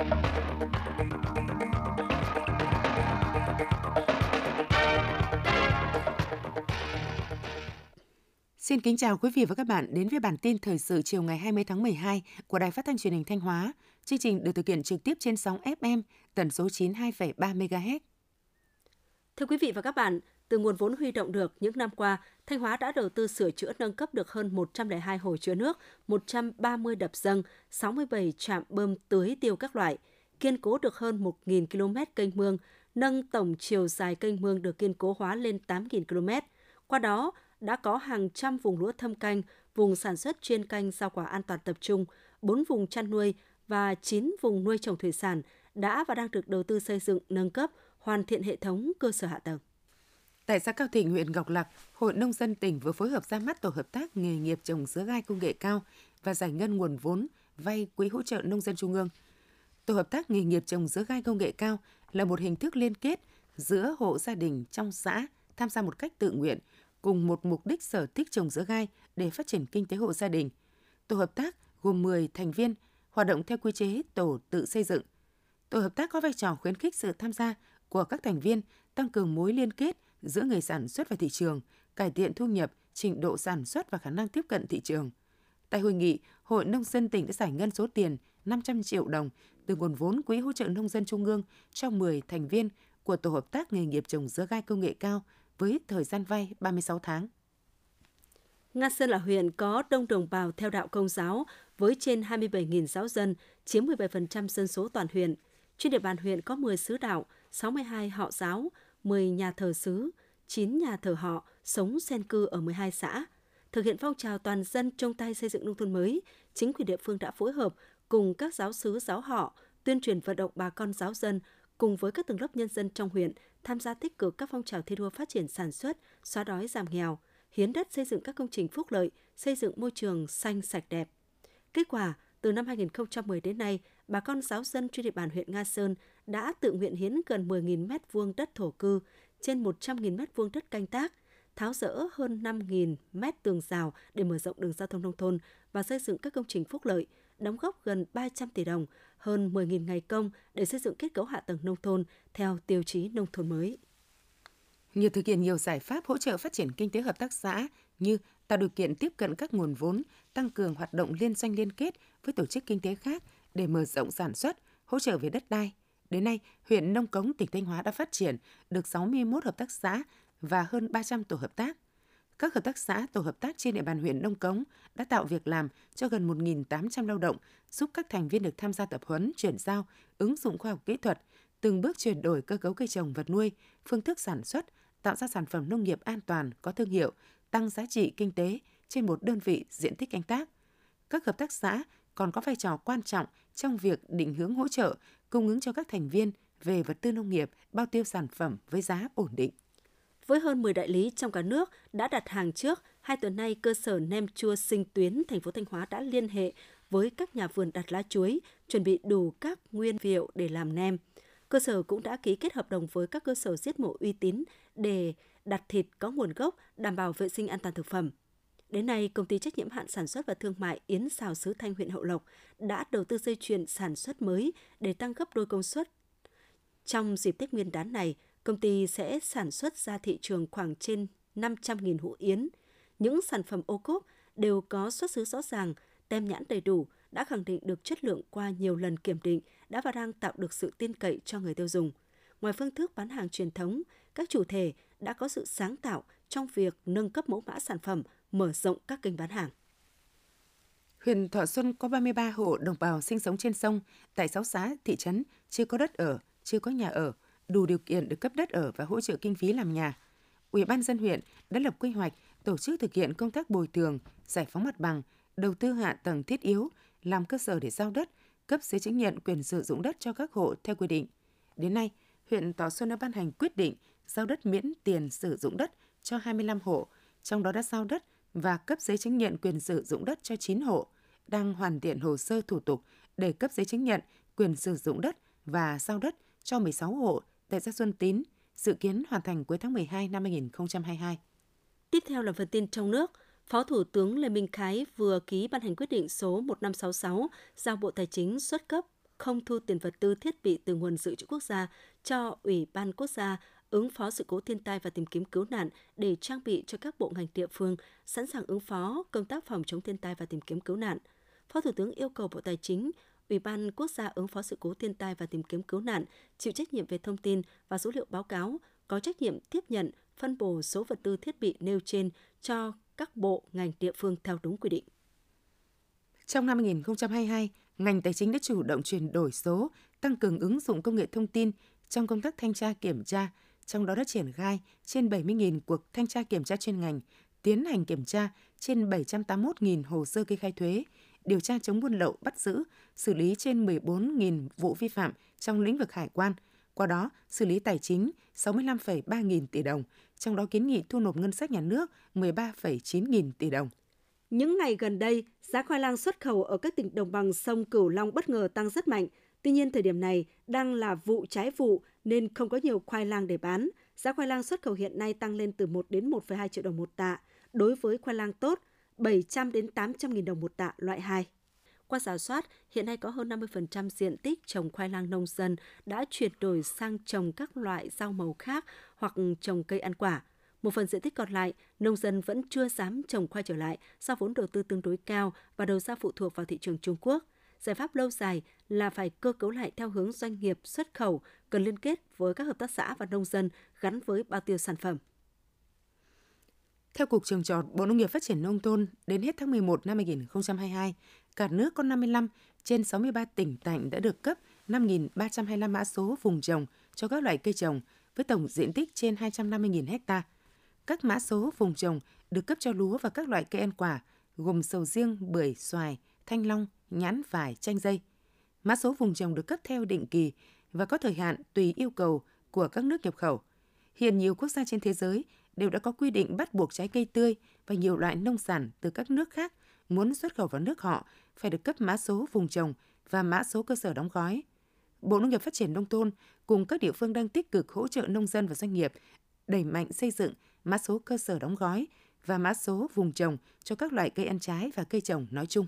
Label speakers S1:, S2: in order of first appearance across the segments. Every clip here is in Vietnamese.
S1: Xin kính chào quý vị và các bạn đến với bản tin thời sự chiều ngày 20 tháng 12 của Đài Phát thanh Truyền hình Thanh Hóa. Chương trình được thực hiện trực tiếp trên sóng FM tần số 92,3 MHz.
S2: Thưa quý vị và các bạn, từ nguồn vốn huy động được những năm qua, Thanh Hóa đã đầu tư sửa chữa nâng cấp được hơn 102 hồ chứa nước, 130 đập dâng, 67 trạm bơm tưới tiêu các loại, kiên cố được hơn 1.000 km kênh mương, nâng tổng chiều dài kênh mương được kiên cố hóa lên 8.000 km. Qua đó, đã có hàng trăm vùng lúa thâm canh, vùng sản xuất chuyên canh rau quả an toàn tập trung, 4 vùng chăn nuôi và 9 vùng nuôi trồng thủy sản đã và đang được đầu tư xây dựng, nâng cấp, hoàn thiện hệ thống cơ sở hạ tầng.
S1: Tại xã Cao Thịnh, huyện Ngọc Lặc, Hội Nông dân tỉnh vừa phối hợp ra mắt tổ hợp tác nghề nghiệp trồng dứa gai công nghệ cao và giải ngân nguồn vốn vay quỹ hỗ trợ nông dân trung ương. Tổ hợp tác nghề nghiệp trồng dứa gai công nghệ cao là một hình thức liên kết giữa hộ gia đình trong xã tham gia một cách tự nguyện cùng một mục đích sở thích trồng dứa gai để phát triển kinh tế hộ gia đình. Tổ hợp tác gồm 10 thành viên, hoạt động theo quy chế tổ tự xây dựng. Tổ hợp tác có vai trò khuyến khích sự tham gia của các thành viên, tăng cường mối liên kết giữa người sản xuất và thị trường, cải thiện thu nhập, trình độ sản xuất và khả năng tiếp cận thị trường. Tại hội nghị, Hội Nông dân tỉnh đã giải ngân số tiền 500 triệu đồng từ nguồn vốn Quỹ hỗ trợ nông dân trung ương cho 10 thành viên của Tổ hợp tác nghề nghiệp trồng dưa gai công nghệ cao với thời gian vay 36 tháng.
S2: Nga Sơn là huyện có đông đồng bào theo đạo Công giáo với trên 27.000 giáo dân, chiếm 17% dân số toàn huyện. Trên địa bàn huyện có 10 sứ đạo, 62 họ giáo, 10 nhà thờ xứ, 9 nhà thờ họ sống xen cư ở 12 xã. Thực hiện phong trào toàn dân chung tay xây dựng nông thôn mới, chính quyền địa phương đã phối hợp cùng các giáo sứ giáo họ tuyên truyền vận động bà con giáo dân cùng với các tầng lớp nhân dân trong huyện tham gia tích cực các phong trào thi đua phát triển sản xuất, xóa đói giảm nghèo, hiến đất xây dựng các công trình phúc lợi, xây dựng môi trường xanh sạch đẹp. Kết quả, từ năm 2010 đến nay, bà con giáo dân trên địa bàn huyện Nga Sơn đã tự nguyện hiến gần 10.000 m2 đất thổ cư, trên 100.000 m2 đất canh tác, tháo rỡ hơn 5.000 mét tường rào để mở rộng đường giao thông nông thôn và xây dựng các công trình phúc lợi, đóng góp gần 300 tỷ đồng, hơn 10.000 ngày công để xây dựng kết cấu hạ tầng nông thôn theo tiêu chí nông thôn mới.
S1: Như thực hiện nhiều giải pháp hỗ trợ phát triển kinh tế hợp tác xã như tạo điều kiện tiếp cận các nguồn vốn, tăng cường hoạt động liên doanh liên kết với tổ chức kinh tế khác để mở rộng sản xuất, hỗ trợ về đất đai. Đến nay, huyện Nông Cống, tỉnh Thanh Hóa đã phát triển được 61 hợp tác xã và hơn 300 tổ hợp tác. Các hợp tác xã, tổ hợp tác trên địa bàn huyện Nông Cống đã tạo việc làm cho gần 1.800 lao động, giúp các thành viên được tham gia tập huấn, chuyển giao, ứng dụng khoa học kỹ thuật, từng bước chuyển đổi cơ cấu cây trồng vật nuôi, phương thức sản xuất, tạo ra sản phẩm nông nghiệp an toàn, có thương hiệu, tăng giá trị kinh tế trên một đơn vị diện tích canh tác. Các hợp tác xã còn có vai trò quan trọng trong việc định hướng hỗ trợ, cung ứng cho các thành viên về vật tư nông nghiệp, bao tiêu sản phẩm với giá ổn định.
S2: Với hơn 10 đại lý trong cả nước đã đặt hàng trước, hai tuần nay cơ sở nem chua sinh tuyến thành phố Thanh Hóa đã liên hệ với các nhà vườn đặt lá chuối, chuẩn bị đủ các nguyên liệu để làm nem. Cơ sở cũng đã ký kết hợp đồng với các cơ sở giết mổ uy tín để đặt thịt có nguồn gốc, đảm bảo vệ sinh an toàn thực phẩm. Đến nay, công ty trách nhiệm hạn sản xuất và thương mại Yến Xào Sứ Thanh huyện Hậu Lộc đã đầu tư dây chuyền sản xuất mới để tăng gấp đôi công suất. Trong dịp Tết Nguyên đán này, công ty sẽ sản xuất ra thị trường khoảng trên 500.000 hũ yến. Những sản phẩm ô cốp đều có xuất xứ rõ ràng, tem nhãn đầy đủ, đã khẳng định được chất lượng qua nhiều lần kiểm định, đã và đang tạo được sự tin cậy cho người tiêu dùng. Ngoài phương thức bán hàng truyền thống, các chủ thể đã có sự sáng tạo trong việc nâng cấp mẫu mã sản phẩm, mở rộng các kênh bán hàng.
S1: Huyện Thọ Xuân có 33 hộ đồng bào sinh sống trên sông, tại 6 xã, thị trấn, chưa có đất ở, chưa có nhà ở, đủ điều kiện được cấp đất ở và hỗ trợ kinh phí làm nhà. Ủy ban dân huyện đã lập quy hoạch, tổ chức thực hiện công tác bồi thường, giải phóng mặt bằng, đầu tư hạ tầng thiết yếu, làm cơ sở để giao đất, cấp giấy chứng nhận quyền sử dụng đất cho các hộ theo quy định. Đến nay, huyện Tò Xuân đã ban hành quyết định giao đất miễn tiền sử dụng đất cho 25 hộ, trong đó đã giao đất và cấp giấy chứng nhận quyền sử dụng đất cho 9 hộ, đang hoàn thiện hồ sơ thủ tục để cấp giấy chứng nhận quyền sử dụng đất và giao đất cho 16 hộ tại xã Xuân Tín, dự kiến hoàn thành cuối tháng 12 năm 2022.
S2: Tiếp theo là phần tin trong nước. Phó Thủ tướng Lê Minh Khái vừa ký ban hành quyết định số 1566 giao Bộ Tài chính xuất cấp không thu tiền vật tư thiết bị từ nguồn dự trữ quốc gia cho Ủy ban Quốc gia ứng phó sự cố thiên tai và tìm kiếm cứu nạn để trang bị cho các bộ ngành địa phương sẵn sàng ứng phó công tác phòng chống thiên tai và tìm kiếm cứu nạn. Phó Thủ tướng yêu cầu Bộ Tài chính, Ủy ban Quốc gia ứng phó sự cố thiên tai và tìm kiếm cứu nạn chịu trách nhiệm về thông tin và số liệu báo cáo, có trách nhiệm tiếp nhận, phân bổ số vật tư thiết bị nêu trên cho các bộ ngành địa phương theo đúng quy định.
S1: Trong năm 2022, ngành tài chính đã chủ động chuyển đổi số, tăng cường ứng dụng công nghệ thông tin trong công tác thanh tra kiểm tra, trong đó đã triển khai trên 70.000 cuộc thanh tra kiểm tra chuyên ngành, tiến hành kiểm tra trên 781.000 hồ sơ kê khai thuế, điều tra chống buôn lậu bắt giữ, xử lý trên 14.000 vụ vi phạm trong lĩnh vực hải quan. Qua đó, xử lý tài chính 65,3 nghìn tỷ đồng, trong đó kiến nghị thu nộp ngân sách nhà nước 13,9 nghìn tỷ đồng.
S2: Những ngày gần đây, giá khoai lang xuất khẩu ở các tỉnh đồng bằng sông Cửu Long bất ngờ tăng rất mạnh. Tuy nhiên, thời điểm này đang là vụ trái vụ nên không có nhiều khoai lang để bán. Giá khoai lang xuất khẩu hiện nay tăng lên từ 1 đến 1,2 triệu đồng một tạ. Đối với khoai lang tốt, 700 đến 800 nghìn đồng một tạ loại 2. Qua giả soát, hiện nay có hơn 50% diện tích trồng khoai lang nông dân đã chuyển đổi sang trồng các loại rau màu khác hoặc trồng cây ăn quả. Một phần diện tích còn lại, nông dân vẫn chưa dám trồng khoai trở lại do vốn đầu tư tương đối cao và đầu ra phụ thuộc vào thị trường Trung Quốc. Giải pháp lâu dài là phải cơ cấu lại theo hướng doanh nghiệp xuất khẩu, cần liên kết với các hợp tác xã và nông dân gắn với bao tiêu sản phẩm.
S1: Theo Cục Trồng trọt, Bộ Nông nghiệp Phát triển Nông thôn, đến hết tháng 11 năm 2022, cả nước có 55 trên 63 tỉnh thành đã được cấp 5.325 mã số vùng trồng cho các loại cây trồng với tổng diện tích trên 250.000 ha. Các mã số vùng trồng được cấp cho lúa và các loại cây ăn quả gồm sầu riêng, bưởi, xoài, thanh long, nhãn, vải, chanh dây. Mã số vùng trồng được cấp theo định kỳ và có thời hạn tùy yêu cầu của các nước nhập khẩu. Hiện nhiều quốc gia trên thế giới đều đã có quy định bắt buộc trái cây tươi và nhiều loại nông sản từ các nước khác muốn xuất khẩu vào nước họ phải được cấp mã số vùng trồng và mã số cơ sở đóng gói. Bộ Nông nghiệp Phát triển Nông thôn cùng các địa phương đang tích cực hỗ trợ nông dân và doanh nghiệp đẩy mạnh xây dựng mã số cơ sở đóng gói và mã số vùng trồng cho các loại cây ăn trái và cây trồng nói chung.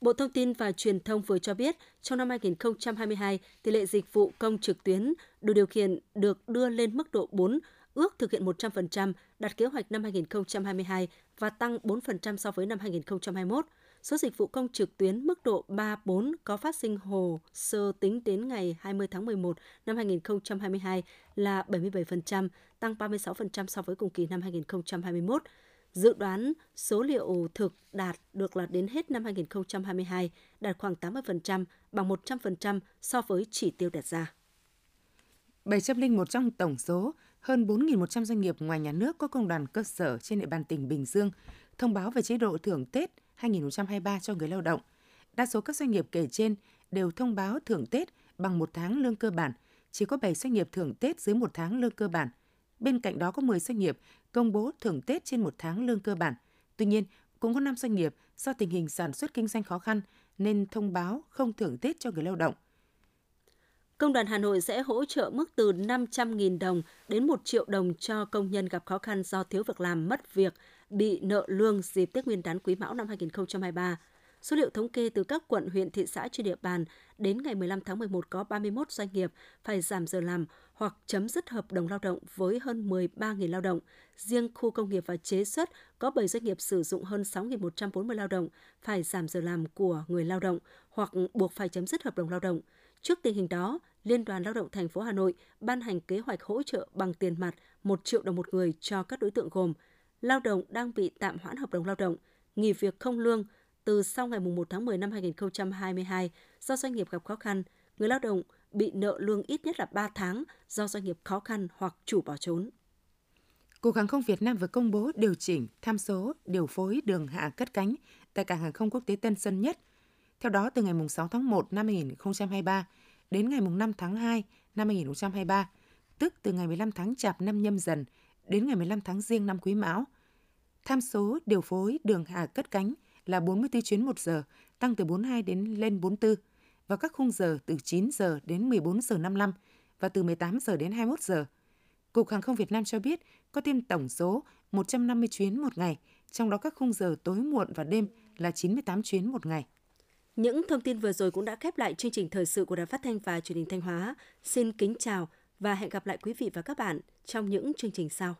S2: Bộ Thông tin và Truyền thông vừa cho biết, trong năm 2022, tỷ lệ dịch vụ công trực tuyến đủ điều kiện được đưa lên mức độ 4, ước thực hiện 100%, đạt kế hoạch năm 2022 và tăng 4% so với năm 2021. Số dịch vụ công trực tuyến mức độ 3-4 có phát sinh hồ sơ tính đến ngày 20 tháng 11 năm 2022 là 77%, tăng 36% so với cùng kỳ năm 2021. Dự đoán số liệu thực đạt được là đến hết năm 2022 đạt khoảng 80%, bằng 100% so với chỉ tiêu đặt ra.
S1: 701 trong tổng số hơn 4.100 doanh nghiệp ngoài nhà nước có công đoàn cơ sở trên địa bàn tỉnh Bình Dương thông báo về chế độ thưởng Tết 2023 cho người lao động. Đa số các doanh nghiệp kể trên đều thông báo thưởng Tết bằng một tháng lương cơ bản, chỉ có 7 doanh nghiệp thưởng Tết dưới một tháng lương cơ bản. Bên cạnh đó có 10 doanh nghiệp công bố thưởng Tết trên một tháng lương cơ bản. Tuy nhiên, cũng có 5 doanh nghiệp do tình hình sản xuất kinh doanh khó khăn nên thông báo không thưởng Tết cho người lao động.
S2: Công đoàn Hà Nội sẽ hỗ trợ mức từ 500.000 đồng đến 1 triệu đồng cho công nhân gặp khó khăn do thiếu việc làm, mất việc, bị nợ lương dịp Tết Nguyên đán Quý Mão năm 2023. Số liệu thống kê từ các quận, huyện, thị xã trên địa bàn, đến ngày 15 tháng 11 có 31 doanh nghiệp phải giảm giờ làm hoặc chấm dứt hợp đồng lao động với hơn 13.000 lao động. Riêng khu công nghiệp và chế xuất có 7 doanh nghiệp sử dụng hơn 6.140 lao động phải giảm giờ làm của người lao động hoặc buộc phải chấm dứt hợp đồng lao động. Trước tình hình đó, Liên đoàn Lao động thành phố Hà Nội ban hành kế hoạch hỗ trợ bằng tiền mặt 1 triệu đồng một người cho các đối tượng gồm lao động đang bị tạm hoãn hợp đồng lao động, nghỉ việc không lương từ sau ngày 1 tháng 10 năm 2022 do doanh nghiệp gặp khó khăn, người lao động bị nợ lương ít nhất là 3 tháng do doanh nghiệp khó khăn hoặc chủ bỏ trốn.
S1: Cục Hàng không Việt Nam vừa công bố điều chỉnh tham số điều phối đường hạ cất cánh tại cảng hàng không quốc tế Tân Sơn Nhất. Theo đó, từ ngày 6 tháng 1 năm 2023 đến ngày 5 tháng 2 năm 2023, tức từ ngày 15 tháng Chạp năm nhâm dần đến ngày 15 tháng Giêng năm Quý Mão. Tham số điều phối đường hạ cất cánh là 44 chuyến một giờ, tăng từ 42 đến lên 44 vào các khung giờ từ 9 giờ đến 14 giờ 55 và từ 18 giờ đến 21 giờ. Cục Hàng không Việt Nam cho biết có thêm tổng số 150 chuyến một ngày, trong đó các khung giờ tối muộn và đêm là 98 chuyến một ngày.
S2: Những thông tin vừa rồi cũng đã khép lại chương trình thời sự của Đài Phát thanh và Truyền hình Thanh Hóa. Xin kính chào và hẹn gặp lại quý vị và các bạn trong những chương trình sau.